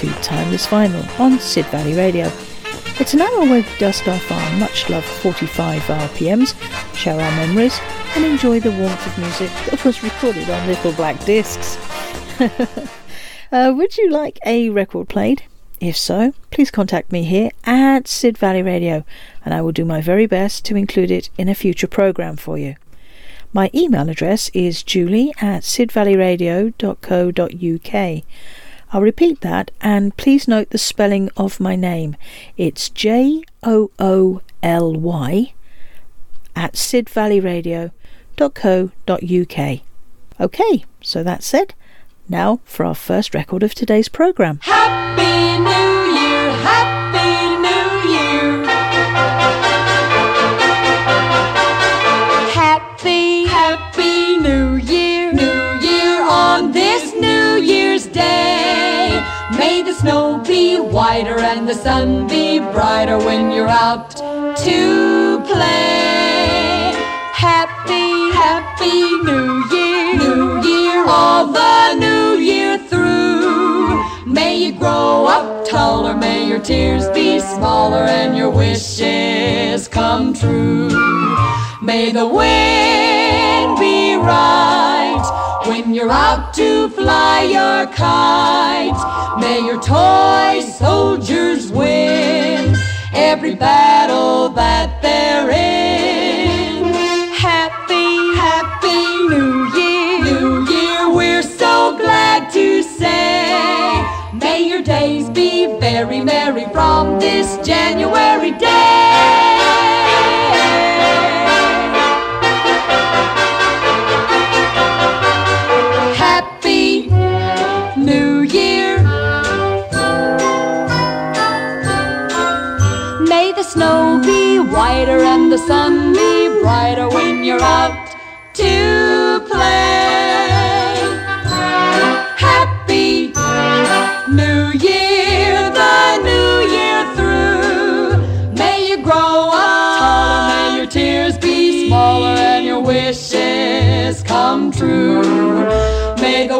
To Timeless Vinyl on Sid Valley Radio. It's an hour where we dust off our much loved 45 RPMs, share our memories, and enjoy the warmth of music that was recorded on little black discs. uh, would you like a record played? If so, please contact me here at Sid Valley Radio, and I will do my very best to include it in a future program for you. My email address is jooly at sidvalleyradio.co.uk. I'll repeat that and please note the spelling of my name. It's J O O L Y at sidvalleyradio.co.uk. Okay, so that's said, now for our first record of today's programme. Happy be whiter and the sun be brighter when you're out to play. Happy, happy New Year! New Year all the New Year through. May you grow up taller, may your tears be smaller, and your wishes come true. May the wind be right when you're out to fly your kite. May your toy soldiers win every battle that they're in.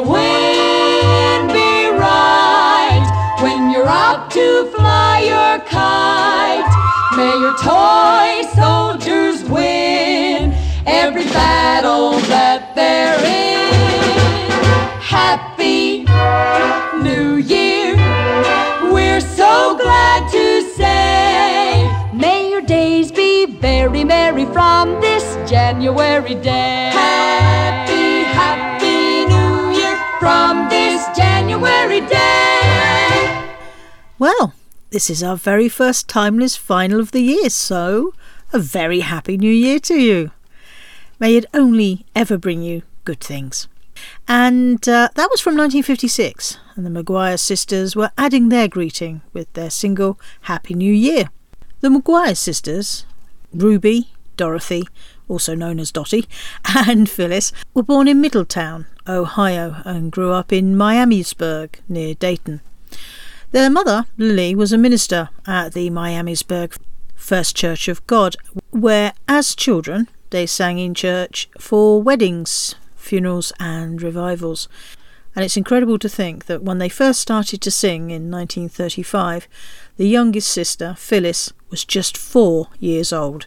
The wind be right when you're out to fly your kite. May your toy soldiers win every battle that they're in. Happy New Year, we're so glad to say. May your days be very merry from this January day. Happy day. Well, this is our very first Timeless Vinyl of the year, so a very happy new year to you. May it only ever bring you good things. And uh, that was from 1956, and the McGuire sisters were adding their greeting with their single Happy New Year. The McGuire sisters, Ruby, Dorothy, also known as Dottie, and Phyllis, were born in Middletown, Ohio, and grew up in Miamisburg near Dayton. Their mother, Lily, was a minister at the Miamisburg First Church of God, where, as children, they sang in church for weddings, funerals, and revivals. And it's incredible to think that when they first started to sing in 1935, the youngest sister, Phyllis, was just four years old.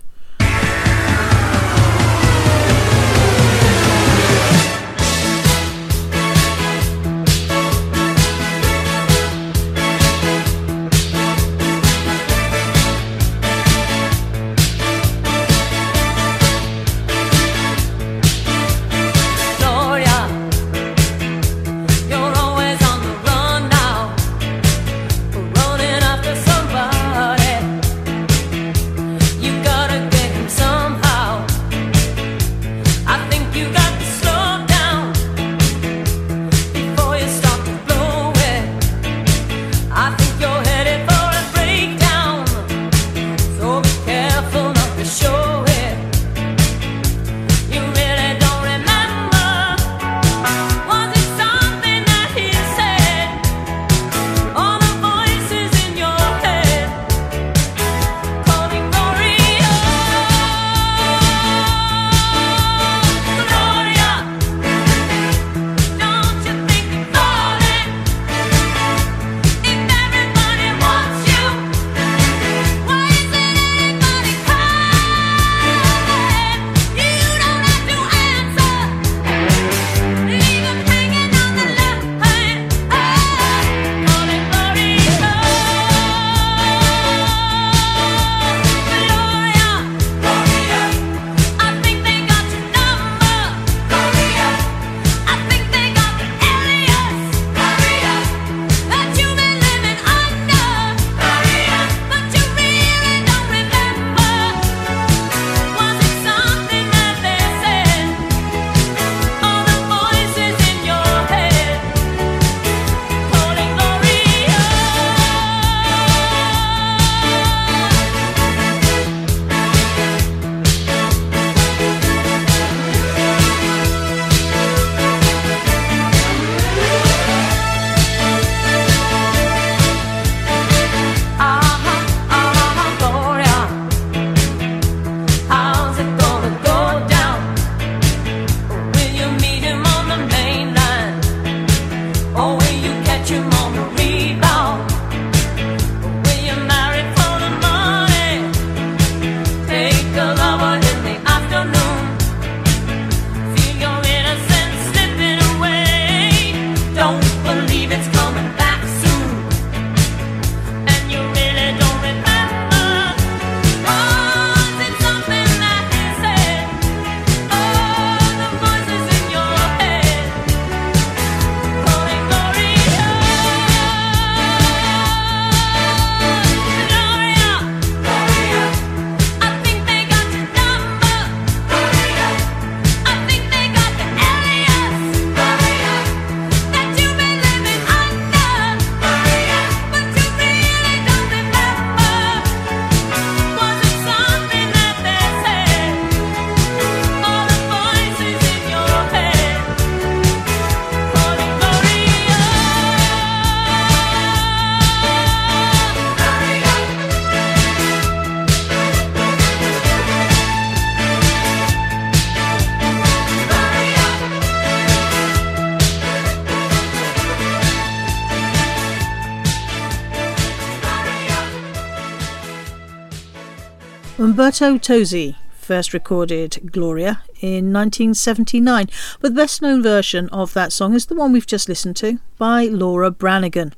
Umberto Tozzi first recorded Gloria in 1979, but the best known version of that song is the one we've just listened to by Laura Branigan.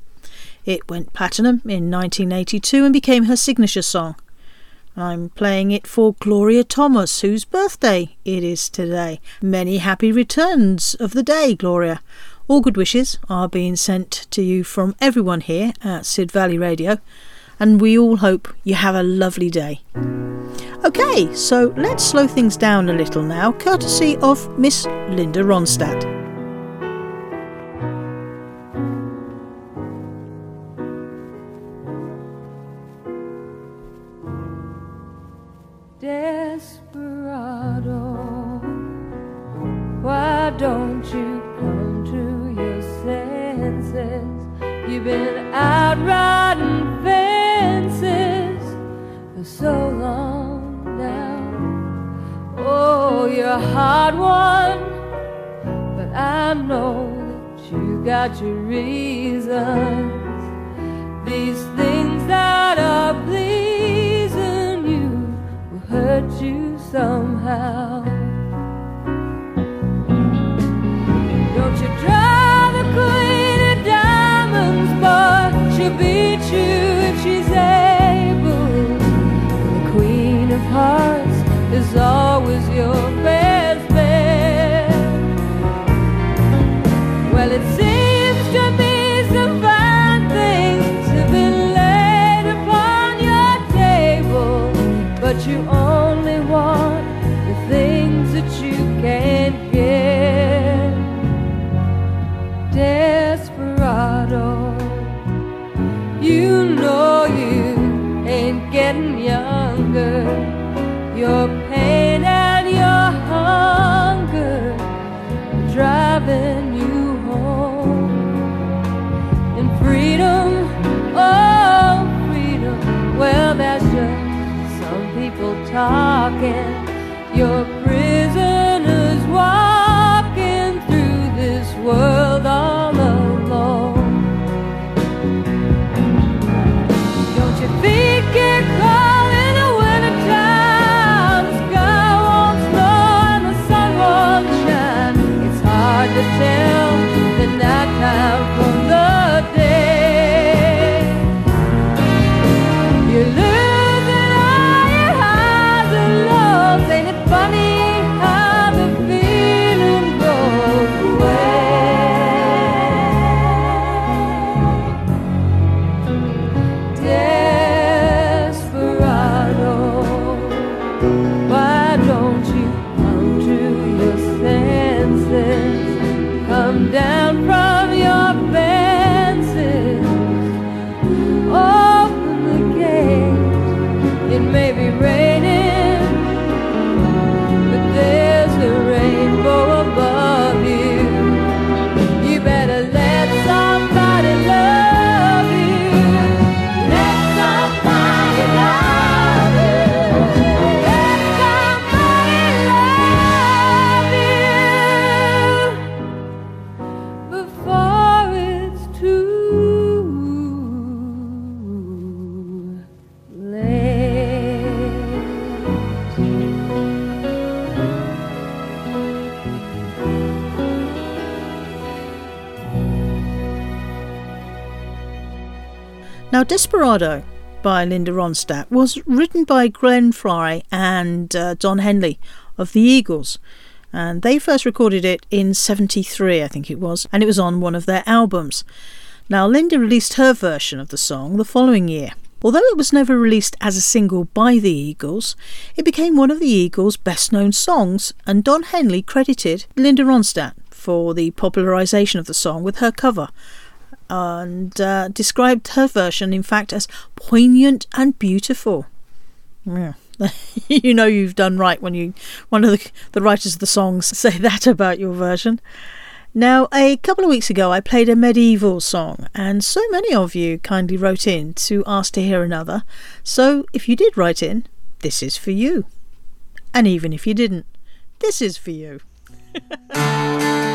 It went platinum in 1982 and became her signature song. I'm playing it for Gloria Thomas, whose birthday it is today. Many happy returns of the day, Gloria. All good wishes are being sent to you from everyone here at Sid Valley Radio, and we all hope you have a lovely day. Okay, so let's slow things down a little now, courtesy of Miss Linda Ronstadt. Desperado, why don't you come to your senses? You've been out riding fences for so long now. Oh, you're a hard one, but I know that you got your reasons. These things that are pleasing you will hurt you somehow. Don't you try the queen of diamonds, boy. She'll beat you if she's able. The queen of hearts is always your best bet. Well, it seems Now, Desperado by Linda Ronstadt was written by Glenn Frey and uh, Don Henley of the Eagles. And they first recorded it in 73, I think it was, and it was on one of their albums. Now, Linda released her version of the song the following year. Although it was never released as a single by the Eagles, it became one of the Eagles' best known songs, and Don Henley credited Linda Ronstadt for the popularisation of the song with her cover and uh, described her version, in fact, as poignant and beautiful. Yeah. you know you've done right when you one of the, the writers of the songs say that about your version. Now, a couple of weeks ago, I played a medieval song, and so many of you kindly wrote in to ask to hear another. So, if you did write in, this is for you. And even if you didn't, this is for you.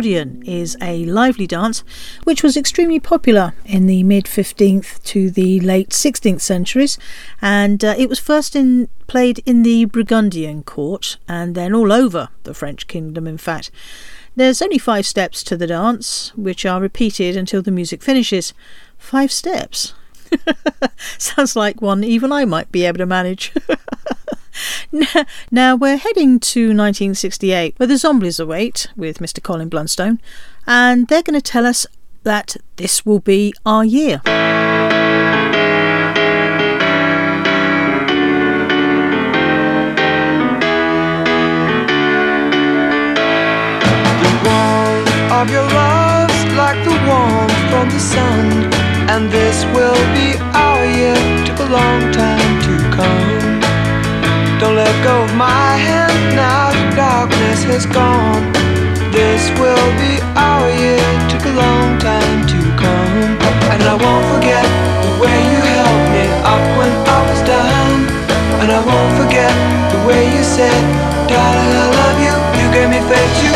tourdion is a lively dance which was extremely popular in the mid 15th to the late 16th centuries, and uh, it was first in, played in the Burgundian court and then all over the French kingdom, in fact. There's only five steps to the dance, which are repeated until the music finishes. Five steps. Sounds like one even I might be able to manage. now we're heading to 1968, where the Zombies await with Mr. Colin Blunstone, and they're going to tell us that this will be our year. The warmth of your love's like the warmth from the sun, and this will be our year. Took a long time to come. Don't let go of my hand now. The darkness has gone. This will be our year. Took a long time to come, and I won't forget the way you held me up when I was down, and I won't forget the way you said, "Darling, I love you." You gave me faith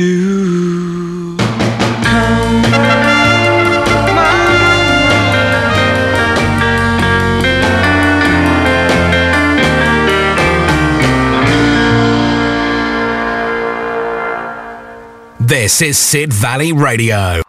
to come. This is Sid Valley Radio.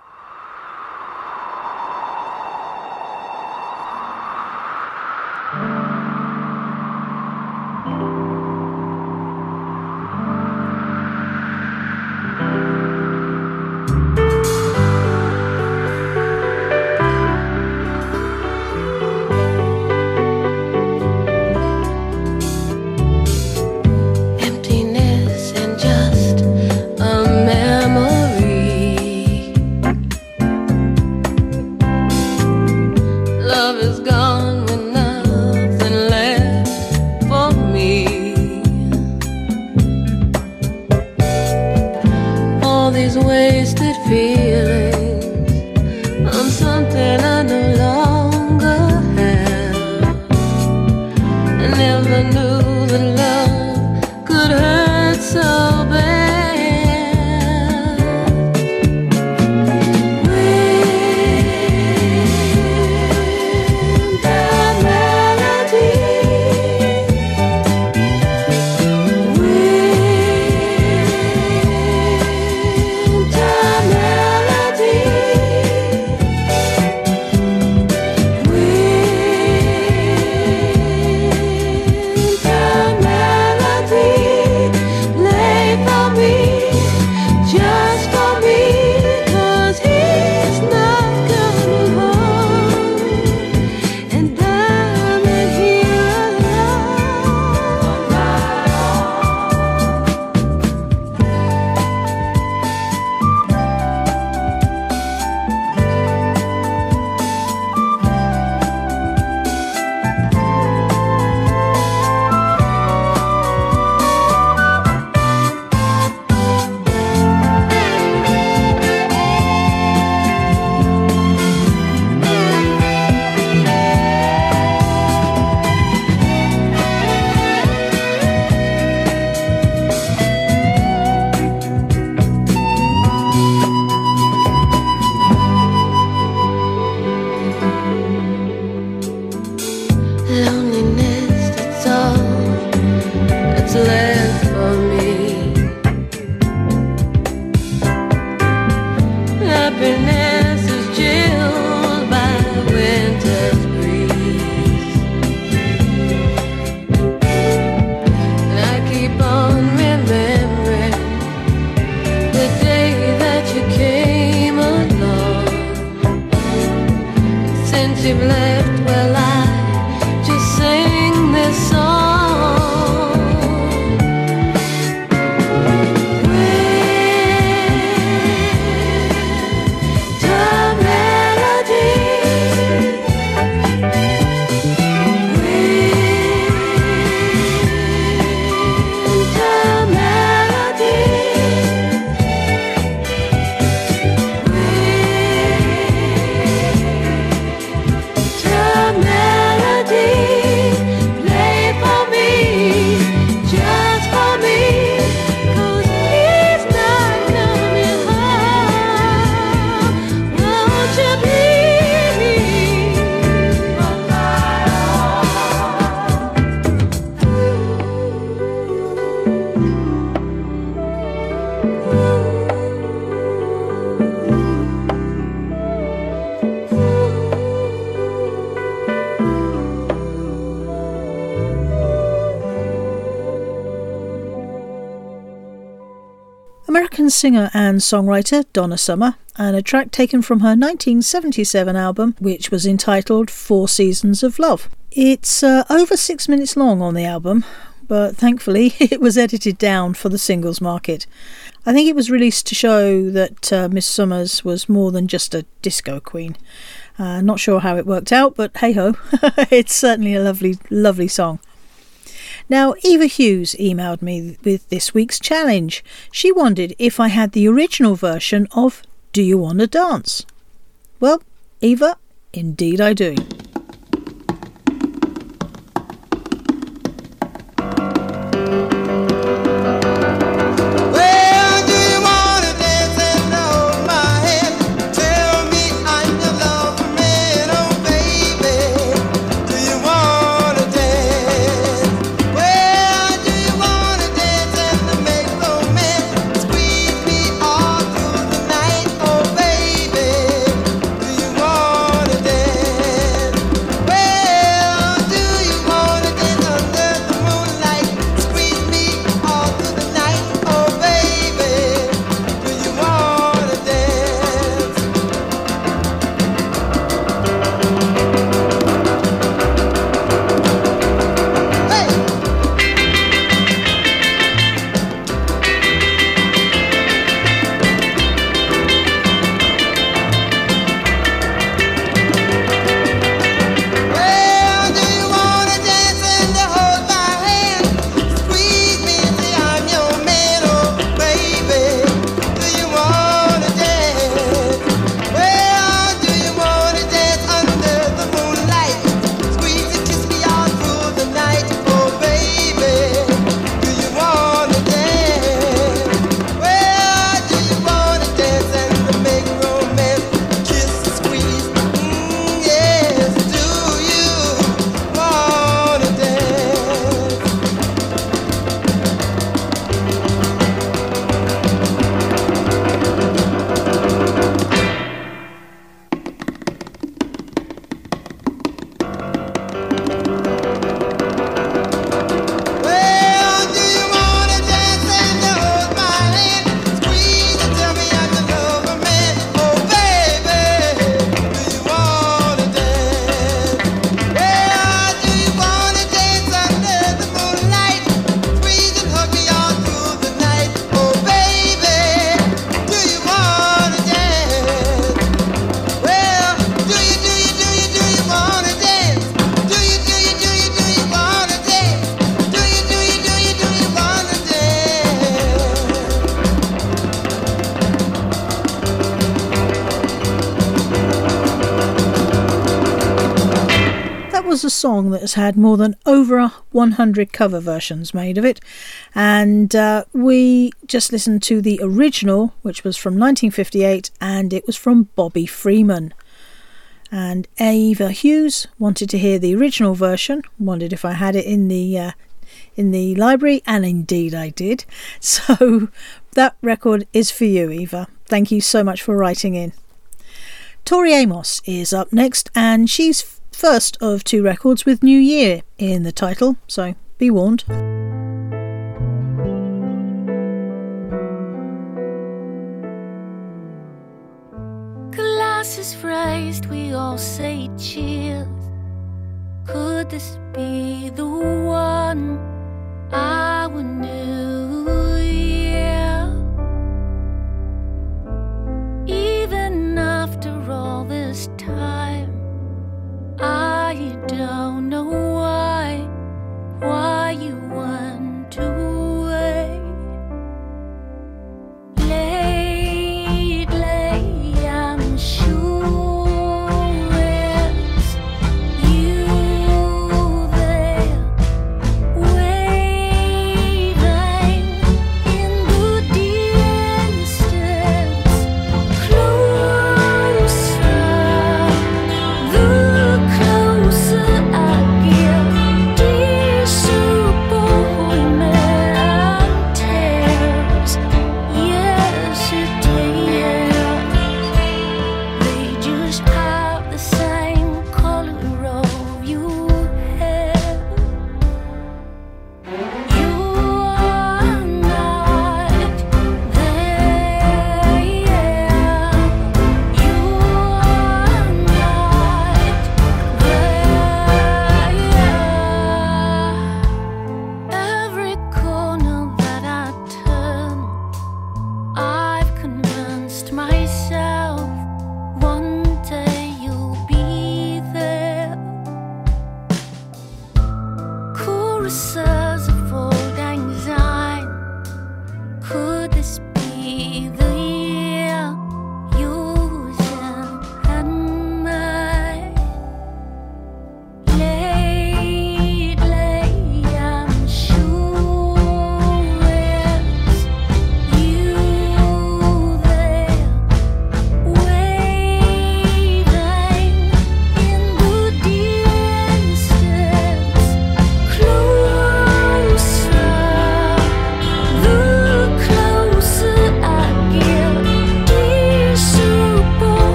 Singer and songwriter Donna Summer, and a track taken from her 1977 album, which was entitled Four Seasons of Love. It's uh, over six minutes long on the album, but thankfully it was edited down for the singles market. I think it was released to show that uh, Miss Summers was more than just a disco queen. Uh, not sure how it worked out, but hey ho, it's certainly a lovely, lovely song. Now, Eva Hughes emailed me with this week's challenge. She wondered if I had the original version of Do You Wanna Dance? Well, Eva, indeed I do. a song that has had more than over 100 cover versions made of it, and uh, we just listened to the original, which was from 1958, and it was from Bobby Freeman. And Ava Hughes wanted to hear the original version, wondered if I had it in the uh, in the library, and indeed I did. So that record is for you, Eva. Thank you so much for writing in. Tori Amos is up next, and she's first of two records with New Year in the title, so be warned. Glasses raised, we all say cheers. Could this be the one Our New Year, Even after all this time. I don't know why, why you want to.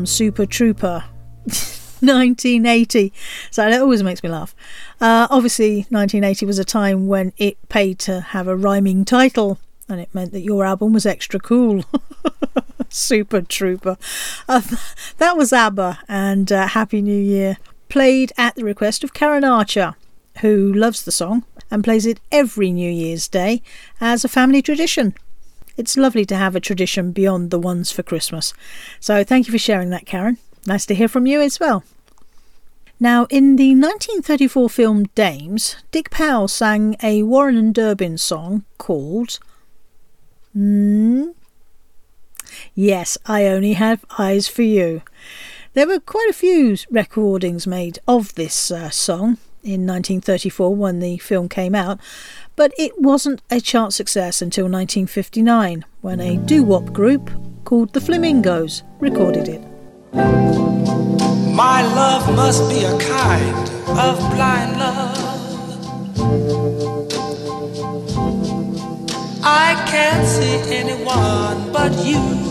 From Super Trooper, 1980. So that always makes me laugh. Uh, obviously, 1980 was a time when it paid to have a rhyming title, and it meant that your album was extra cool. Super Trooper. Uh, that was ABBA and uh, Happy New Year, played at the request of Karen Archer, who loves the song and plays it every New Year's Day as a family tradition. It's lovely to have a tradition beyond the ones for Christmas. So thank you for sharing that, Karen. Nice to hear from you as well. Now, in the 1934 film Dames, Dick Powell sang a Warren and Dubin song called. Hmm? Yes, I Only Have Eyes for You. There were quite a few recordings made of this uh, song in 1934 when the film came out, but it wasn't a chart success until 1959 when a doo wop group called the Flamingos recorded it. My love must be a kind of blind love. I can't see anyone but you.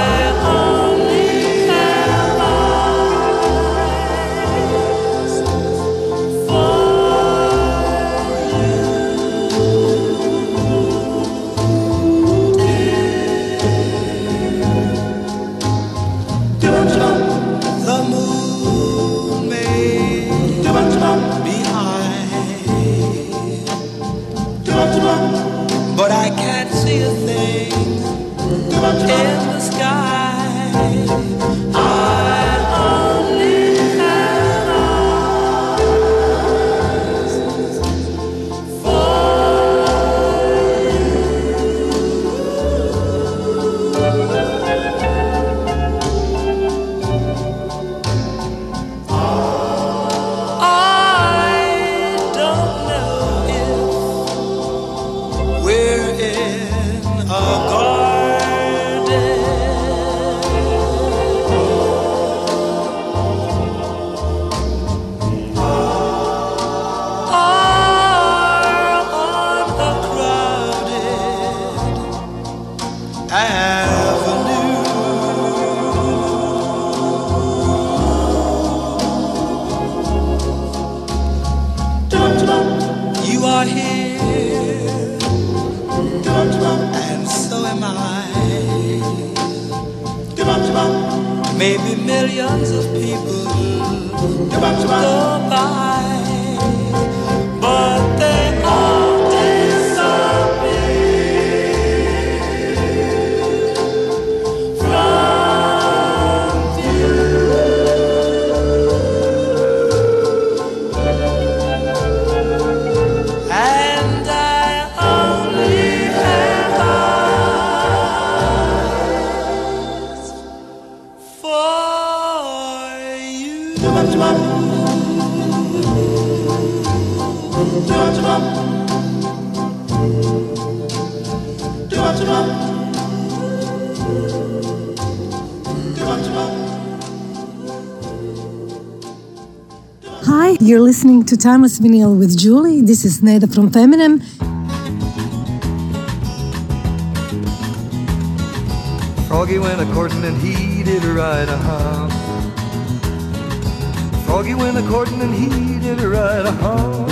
yeah to Timeless Vinyl with Julie. This is Neda from Feminem. Froggy went a courting and he did right, uh-huh. Froggy went a courting and he did right, uh-huh.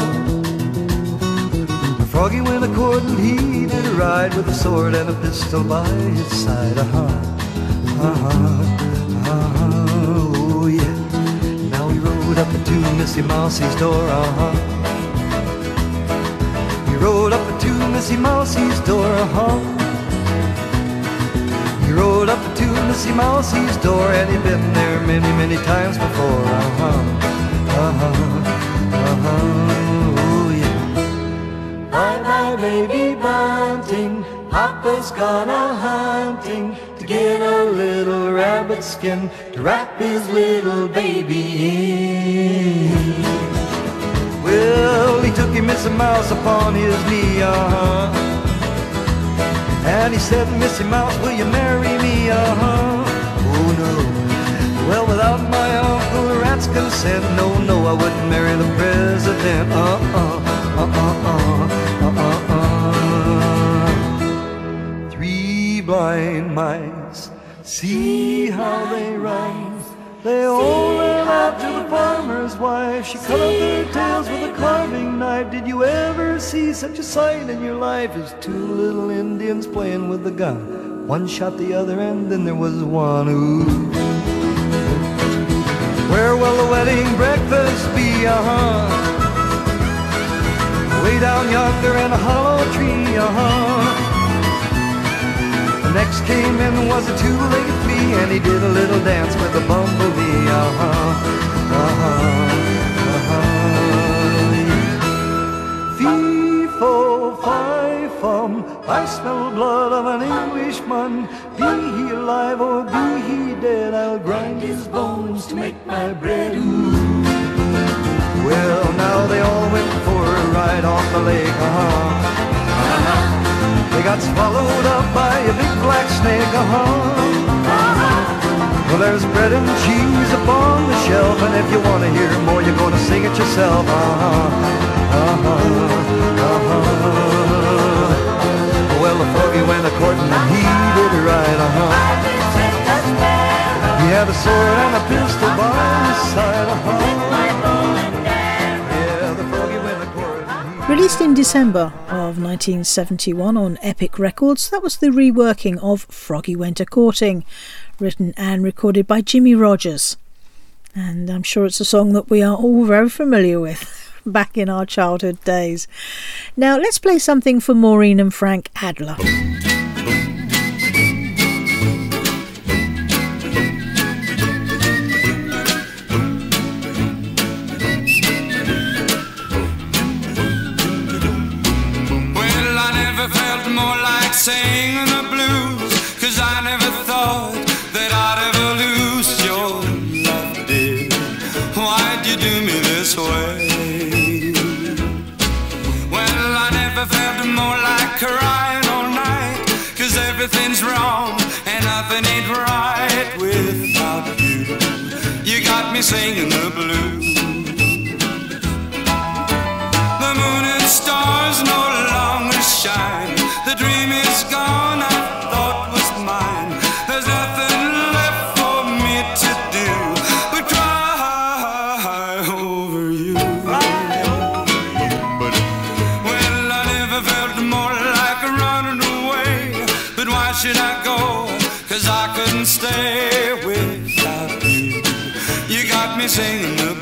Froggy went a courting, he did right with a sword and a pistol by his side, uh-huh. Uh-huh, uh-huh, oh up to Missy Mousie's door, uh-huh. He rode up to Missy Mousie's door, uh-huh. He rode up to Missy Mousie's door and he'd been there many, many times before. Uh-huh, uh-huh, uh-huh, oh yeah. Bye-bye, baby bunting, Papa's gone a-hunting get a little rabbit skin to wrap his little baby in. Well, he took him Missy Mouse upon his knee, uh-huh. And he said, Missy Mouse, will you marry me? Uh-huh. Oh, no. Well, without my Uncle Rat's consent, no, no, I wouldn't marry the president. Uh-uh, uh-uh, uh-uh, uh-uh. Three blind mice, see how they run. They all ran out to the farmer's wife. She cut off their tails with a carving knife. Did you ever see such a sight in your life as two little Indians playing with a gun? One shot the other, and then there was one who. Where will the wedding breakfast be? Uh huh. Way down yonder in a hollow tree. Uh huh. The next came in was a two-legged flea, and he did a little dance with a bumblebee. Uh-huh, uh-huh, uh-huh. Fee-fo, fi-fum, I smell blood of an Englishman. Be he alive or be he dead, I'll grind his bones to make my bread. Well, now they all went for a ride on the lake. Uh-huh, Uh-huh. They got swallowed up by a big black snake, uh-huh. Well, there's bread and cheese upon the shelf, and if you want to hear more, you're going to sing it yourself, uh-huh, uh-huh, uh-huh. Well, the foggy went a courting and he did it right, uh-huh. He had a sword and a pistol by his side, uh-huh. Released in December of 1971 on Epic Records, that was the reworking of Froggy Went a Courting, written and recorded by Jimmy Rogers. And I'm sure it's a song that we are all very familiar with back in our childhood days. Now let's play something for Maureen and Frank Adler. Singing the blues. Cause I never thought that I'd ever lose your love, dear. Why'd you do me this way? Well, I never felt more like crying all night. Cause everything's wrong and nothing ain't right without you. You got me singing dancing in the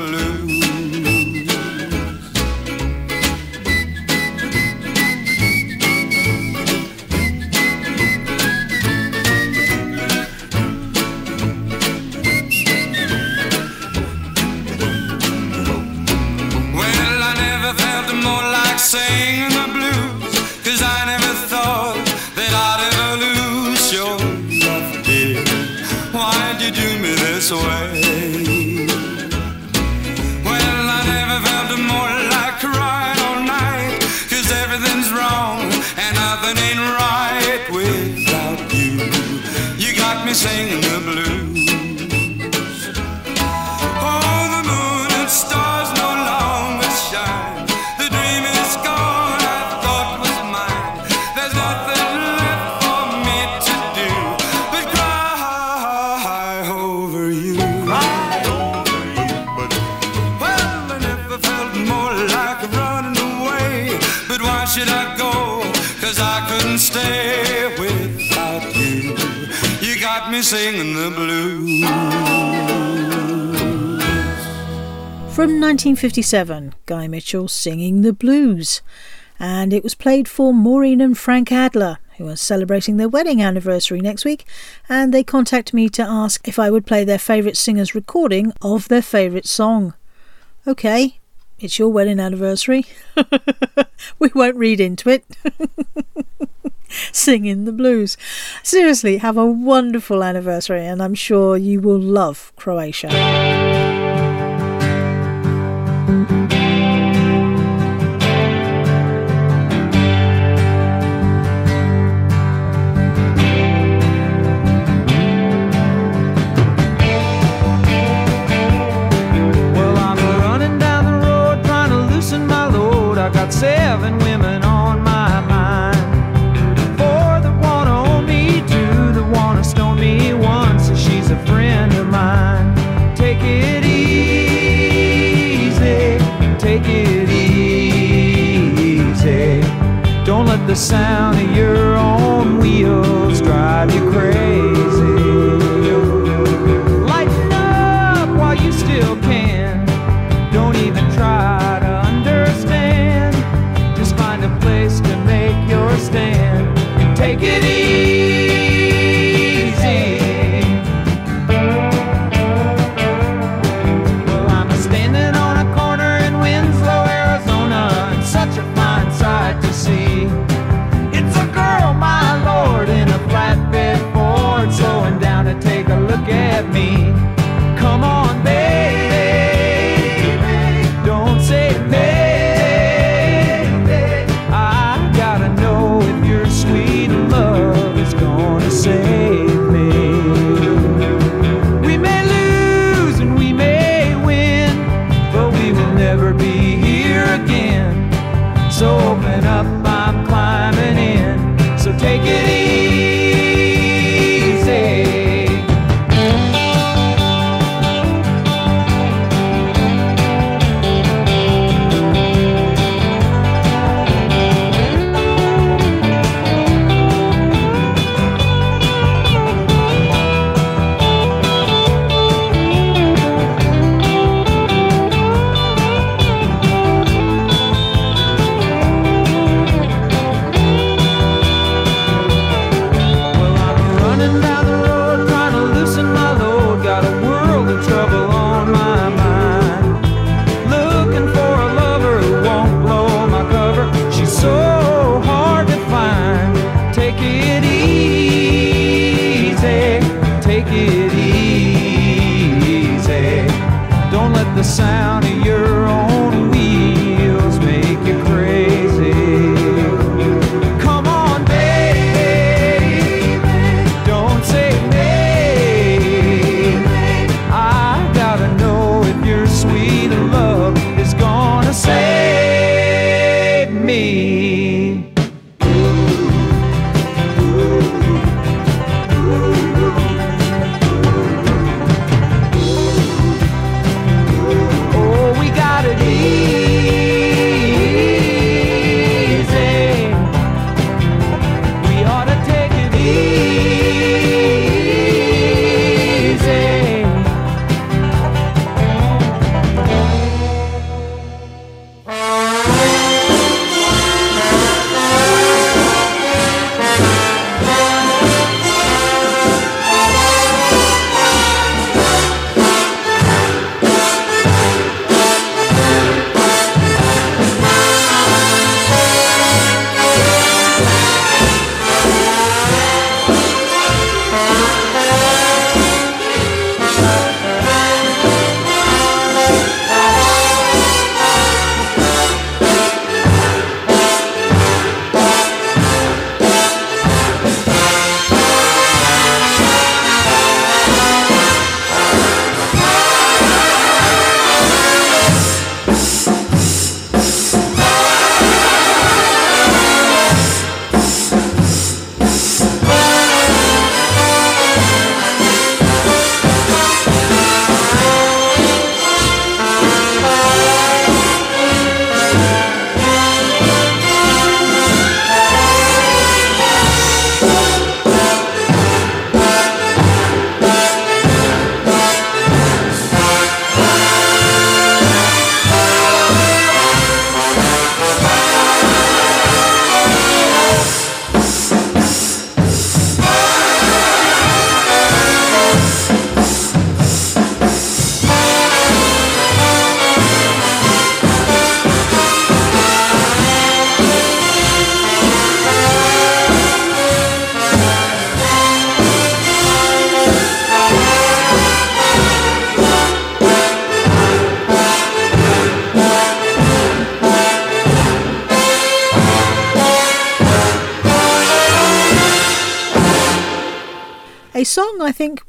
1957, Guy Mitchell singing the blues, and it was played for Maureen and Frank Adler, who are celebrating their wedding anniversary next week, and they contacted me to ask if I would play their favourite singer's recording of their favourite song. Okay, it's your wedding anniversary. we won't read into it. Singing the blues. Seriously, have a wonderful anniversary, and I'm sure you will love Croatia.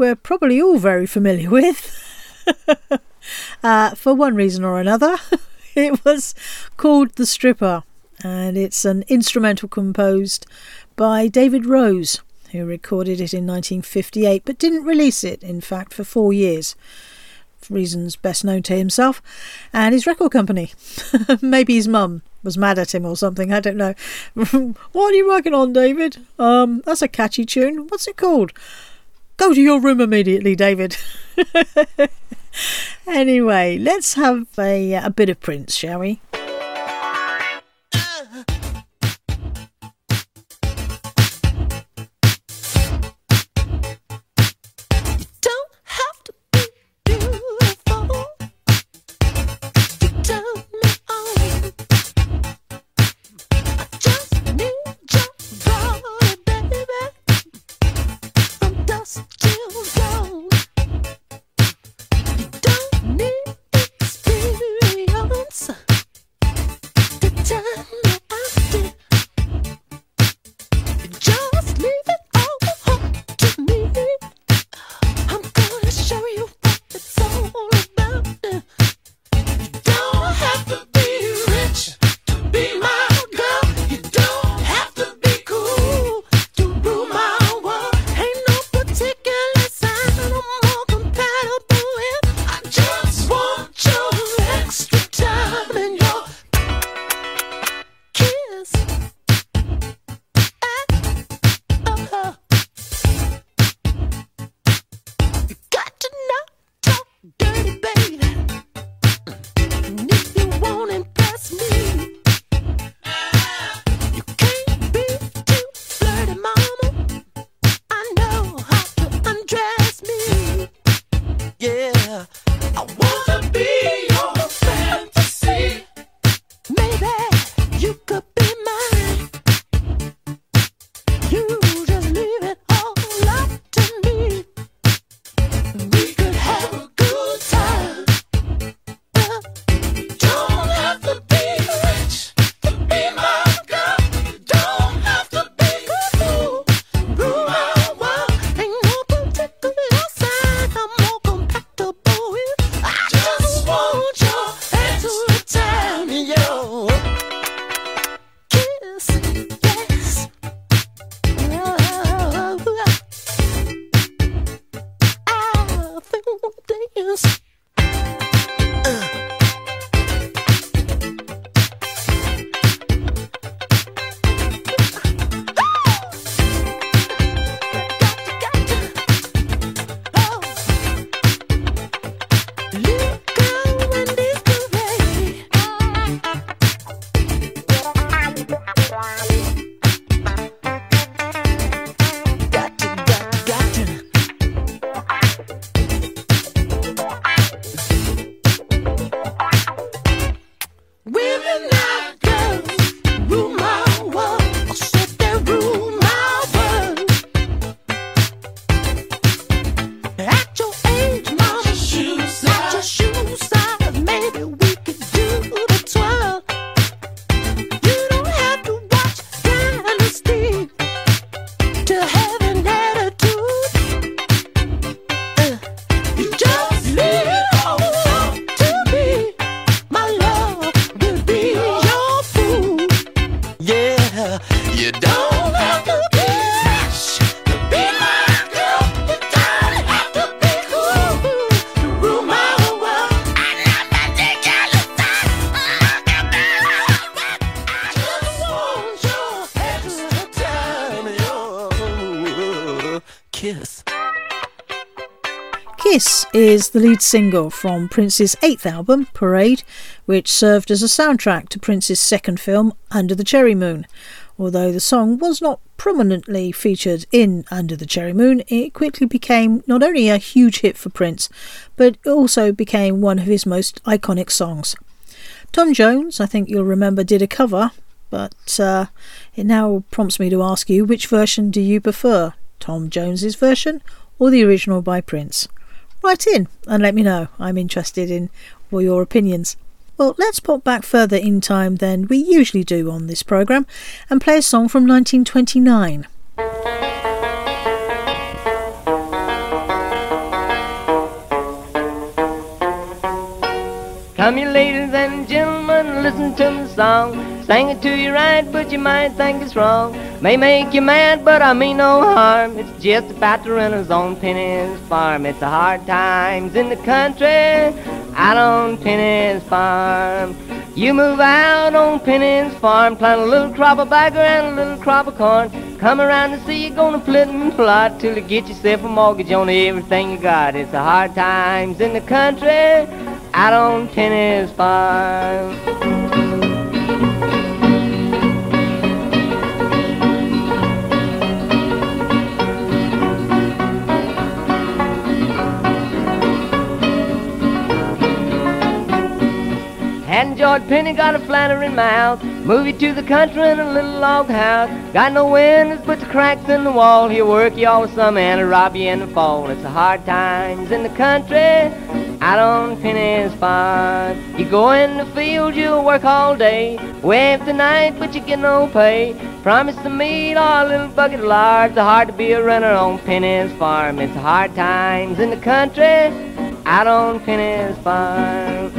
We're probably all very familiar with. uh, for one reason or another, it was called The Stripper, and it's an instrumental composed by David Rose, who recorded it in 1958 but didn't release it, in fact, for four years. Reasons best known to himself and his record company. Maybe his mum was mad at him or something, I don't know. what are you working on, David? Um, that's a catchy tune. What's it called? Go to your room immediately, David. anyway, let's have a, a bit of Prince, shall we? Kiss. Kiss is the lead single from Prince's eighth album, Parade, which served as a soundtrack to Prince's second film, Under the Cherry Moon. Although the song was not prominently featured in Under the Cherry Moon, it quickly became not only a huge hit for Prince, but also became one of his most iconic songs. Tom Jones, I think you'll remember, did a cover, but uh, it now prompts me to ask you which version do you prefer, Tom Jones's version or the original by Prince? Write in and let me know. I'm interested in all your opinions. Well, let's pop back further in time than we usually do on this programme and play a song from 1929. Come, you ladies and gentlemen, listen to the song. Sang it to you right, but you might think it's wrong. May make you mad, but I mean no harm. It's just about the renters on Penny's farm. It's the hard times in the country out on Penny's farm. You move out on Penny's farm, plant a little crop of bagger and a little crop of corn. Come around and see you gonna plit and plot till you get yourself a mortgage on everything you got. It's the hard times in the country out on Penny's farm. Hadn't George Penny got a flattering mouth? Move you to the country in a little log house. Got no windows but the cracks in the wall. He'll work you all summer and rob you in the fall. It's the hard times in the country out on Penny's farm. You go in the field, you'll work all day. Wave night, but you get no pay. Promise to meet our little bucket of lard. It's hard to be a runner on Penny's farm. It's the hard times in the country out on Penny's farm.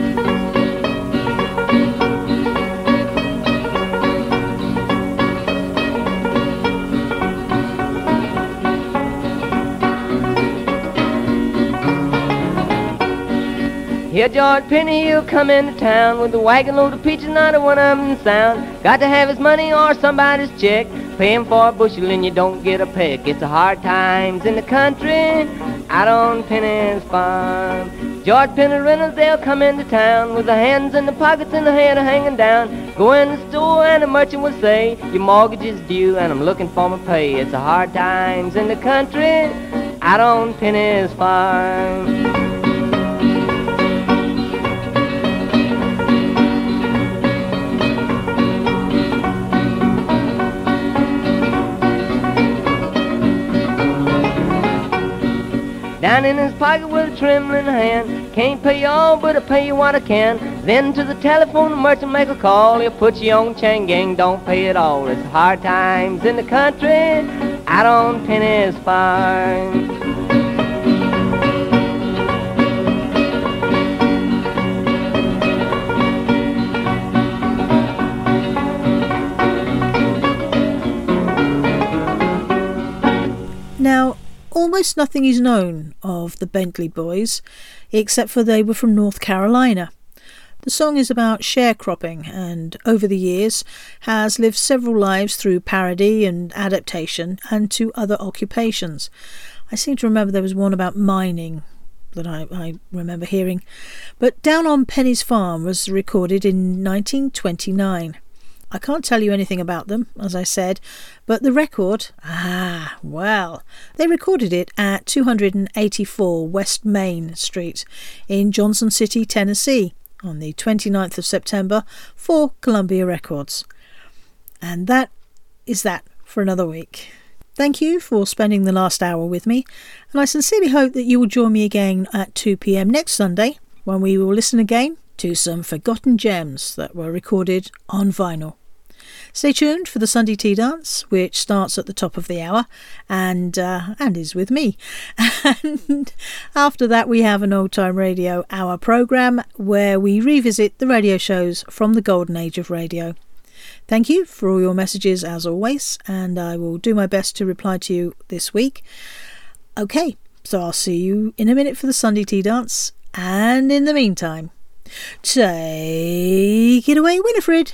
Here, George Penny, he'll come into town with a wagon load of peaches, not a one of 'em sound. Got to have his money or somebody's check. Pay him for a bushel and you don't get a peck. It's the hard times in the country out on Penny's farm. George Penny renters, they'll come into town with their hands in the pockets and their head hanging down. Go in the store and the merchant will say, Your mortgage is due and I'm looking for my pay. It's the hard times in the country out on Penny's farm. Down in his pocket with a trembling hand. Can't pay you all, but I'll pay you what I can. Then to the telephone, the merchant make a call. He'll put you on chain gang, don't pay it all. It's hard times in the country, out on Penny's farm. Now, almost nothing is known of the Bentley Boys, except for they were from North Carolina. The song is about sharecropping and, over the years, has lived several lives through parody and adaptation and to other occupations. I seem to remember there was one about mining that I, I remember hearing. But Down on Penny's Farm was recorded in 1929. I can't tell you anything about them, as I said, but the record, ah, well, they recorded it at 284 West Main Street in Johnson City, Tennessee, on the 29th of September for Columbia Records. And that is that for another week. Thank you for spending the last hour with me, and I sincerely hope that you will join me again at 2 pm next Sunday when we will listen again to some forgotten gems that were recorded on vinyl. Stay tuned for the Sunday Tea Dance, which starts at the top of the hour and uh, and is with me. And after that, we have an old time radio hour program where we revisit the radio shows from the golden age of radio. Thank you for all your messages as always, and I will do my best to reply to you this week. Okay, so I'll see you in a minute for the Sunday Tea Dance, and in the meantime, take it away, Winifred.